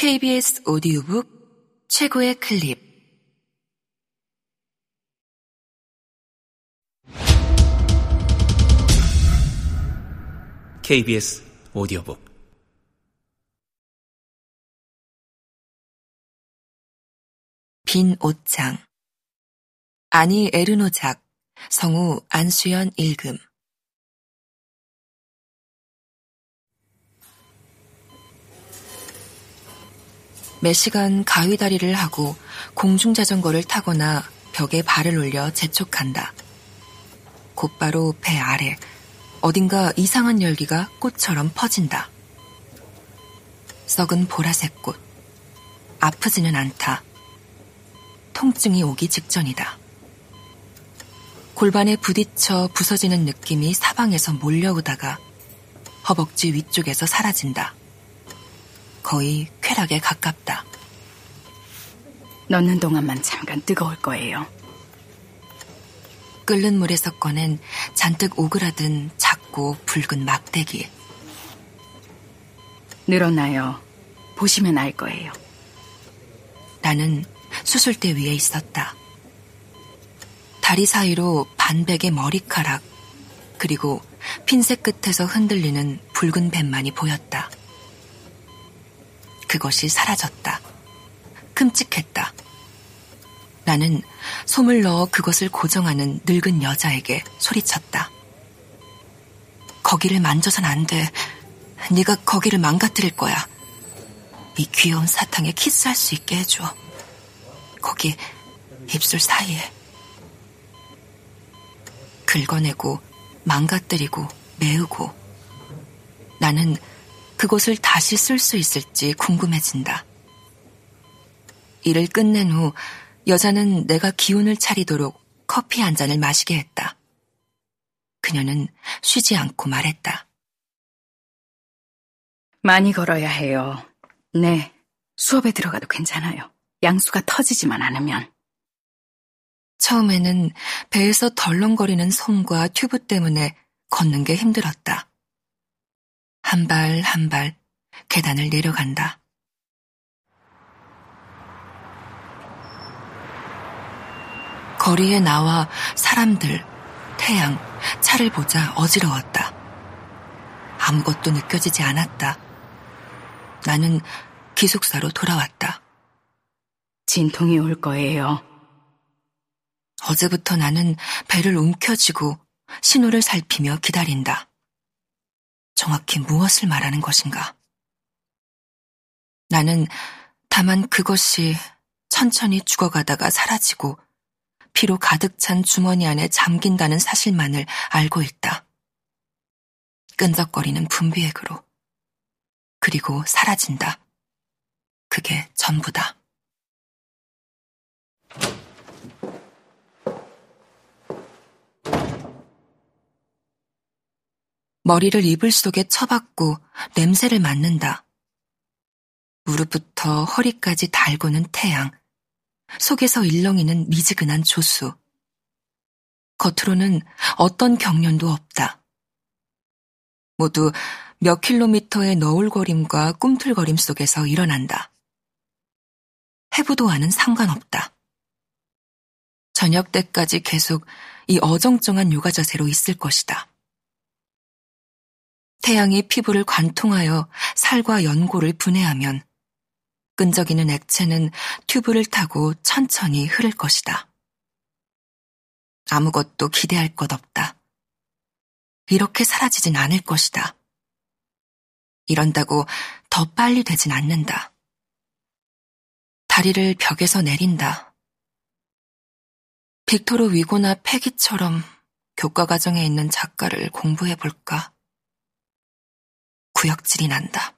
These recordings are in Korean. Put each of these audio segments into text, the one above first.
KBS 오디오북 최고의 클립. KBS 오디오북. 빈 옷장. 아니 에르노 작 성우 안수연 읽음 매 시간 가위다리를 하고 공중자전거를 타거나 벽에 발을 올려 재촉한다. 곧바로 배 아래 어딘가 이상한 열기가 꽃처럼 퍼진다. 썩은 보라색 꽃. 아프지는 않다. 통증이 오기 직전이다. 골반에 부딪혀 부서지는 느낌이 사방에서 몰려오다가 허벅지 위쪽에서 사라진다. 거의 쾌락에 가깝다. 넣는 동안만 잠깐 뜨거울 거예요. 끓는 물에서 꺼낸 잔뜩 오그라든 작고 붉은 막대기. 늘어나요. 보시면 알 거예요. 나는 수술대 위에 있었다. 다리 사이로 반백의 머리카락, 그리고 핀셋 끝에서 흔들리는 붉은 뱀만이 보였다. 그것이 사라졌다. 끔찍했다. 나는 솜을 넣어 그것을 고정하는 늙은 여자에게 소리쳤다. 거기를 만져선 안 돼. 네가 거기를 망가뜨릴 거야. 이 귀여운 사탕에 키스할 수 있게 해줘. 거기 입술 사이에. 긁어내고 망가뜨리고 메우고 나는 그곳을 다시 쓸 수 있을지 궁금해진다. 일을 끝낸 후 여자는 내가 기운을 차리도록 커피 한 잔을 마시게 했다. 그녀는 쉬지 않고 말했다. 많이 걸어야 해요. 네. 수업에 들어가도 괜찮아요. 양수가 터지지만 않으면. 처음에는 배에서 덜렁거리는 솜과 튜브 때문에 걷는 게 힘들었다. 한 발 한 발 계단을 내려간다. 거리에 나와 사람들, 태양, 차를 보자 어지러웠다. 아무것도 느껴지지 않았다. 나는 기숙사로 돌아왔다. 진통이 올 거예요. 어제부터 나는 배를 움켜쥐고 신호를 살피며 기다린다. 정확히 무엇을 말하는 것인가? 나는 다만 그것이 천천히 죽어가다가 사라지고 피로 가득 찬 주머니 안에 잠긴다는 사실만을 알고 있다. 끈적거리는 분비액으로. 그리고 사라진다. 그게 전부다. 머리를 이불 속에 쳐박고 냄새를 맡는다. 무릎부터 허리까지 달고는 태양. 속에서 일렁이는 미지근한 조수. 겉으로는 어떤 경련도 없다. 모두 몇 킬로미터의 너울거림과 꿈틀거림 속에서 일어난다. 해부도 와는 상관없다. 저녁 때까지 계속 이 어정쩡한 요가 자세로 있을 것이다. 태양이 피부를 관통하여 살과 연골을 분해하면 끈적이는 액체는 튜브를 타고 천천히 흐를 것이다. 아무것도 기대할 것 없다. 이렇게 사라지진 않을 것이다. 이런다고 더 빨리 되진 않는다. 다리를 벽에서 내린다. 빅토르 위고나 패기처럼 교과과정에 있는 작가를 공부해 볼까? 구역질이 난다.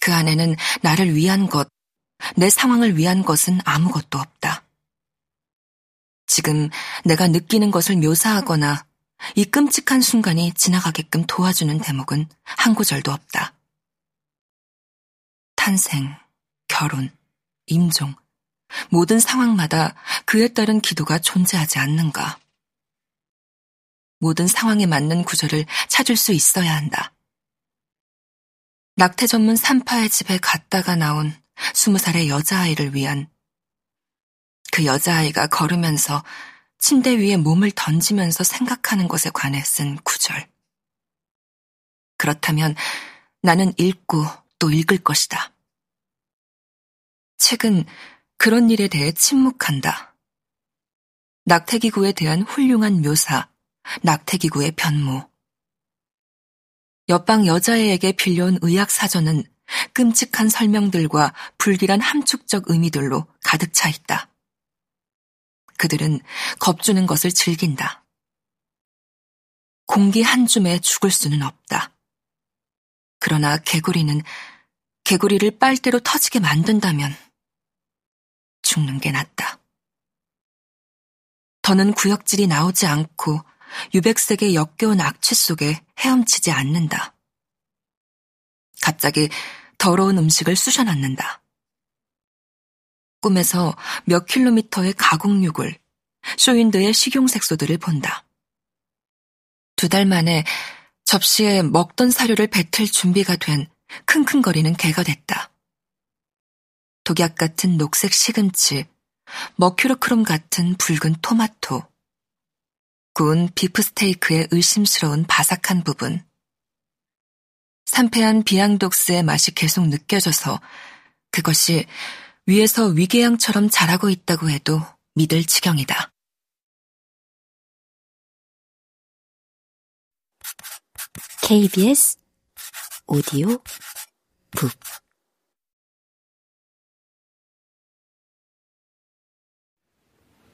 그 안에는 나를 위한 것, 내 상황을 위한 것은 아무것도 없다. 지금 내가 느끼는 것을 묘사하거나 이 끔찍한 순간이 지나가게끔 도와주는 대목은 한 구절도 없다. 탄생, 결혼, 임종, 모든 상황마다 그에 따른 기도가 존재하지 않는가. 모든 상황에 맞는 구절을 찾을 수 있어야 한다. 낙태 전문 산파의 집에 갔다가 나온 스무 살의 여자아이를 위한 그 여자아이가 걸으면서 침대 위에 몸을 던지면서 생각하는 것에 관해 쓴 구절. 그렇다면 나는 읽고 또 읽을 것이다. 책은 그런 일에 대해 침묵한다. 낙태기구에 대한 훌륭한 묘사, 낙태기구의 변모. 옆방 여자애에게 빌려온 의학 사전은 끔찍한 설명들과 불길한 함축적 의미들로 가득 차 있다. 그들은 겁주는 것을 즐긴다. 공기 한 줌에 죽을 수는 없다. 그러나 개구리는 개구리를 빨대로 터지게 만든다면 죽는 게 낫다. 더는 구역질이 나오지 않고 유백색의 역겨운 악취 속에 헤엄치지 않는다. 갑자기 더러운 음식을 쑤셔넣는다. 꿈에서 몇 킬로미터의 가공육을 쇼윈드의 식용색소들을 본다. 두 달 만에 접시에 먹던 사료를 뱉을 준비가 된 킁킁거리는 개가 됐다. 독약 같은 녹색 시금치, 머큐로크롬 같은 붉은 토마토, 구운 비프스테이크의 의심스러운 바삭한 부분, 산패한 비앙독스의 맛이 계속 느껴져서 그것이 위에서 위궤양처럼 자라고 있다고 해도 믿을 지경이다. KBS 오디오 북